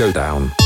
Tango down.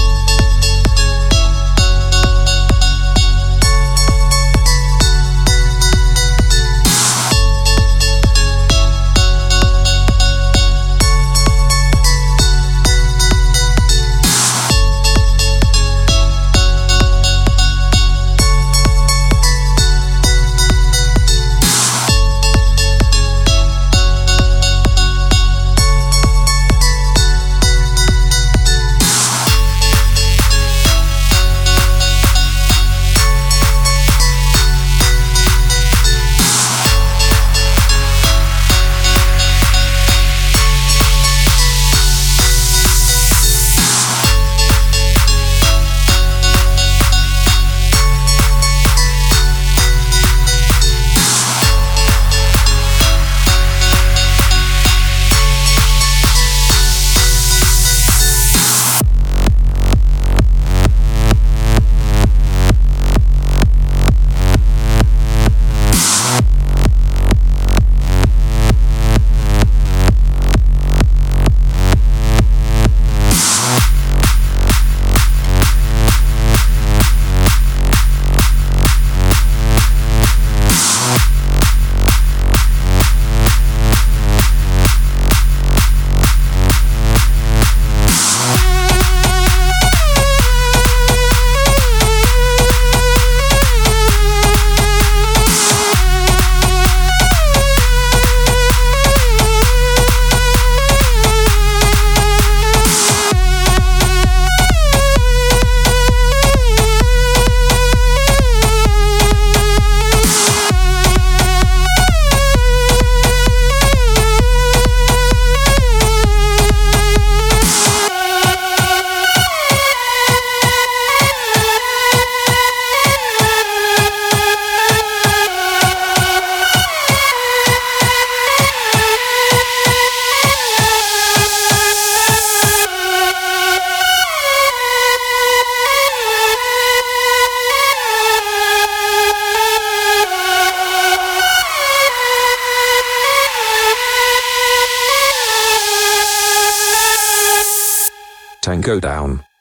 Tango down.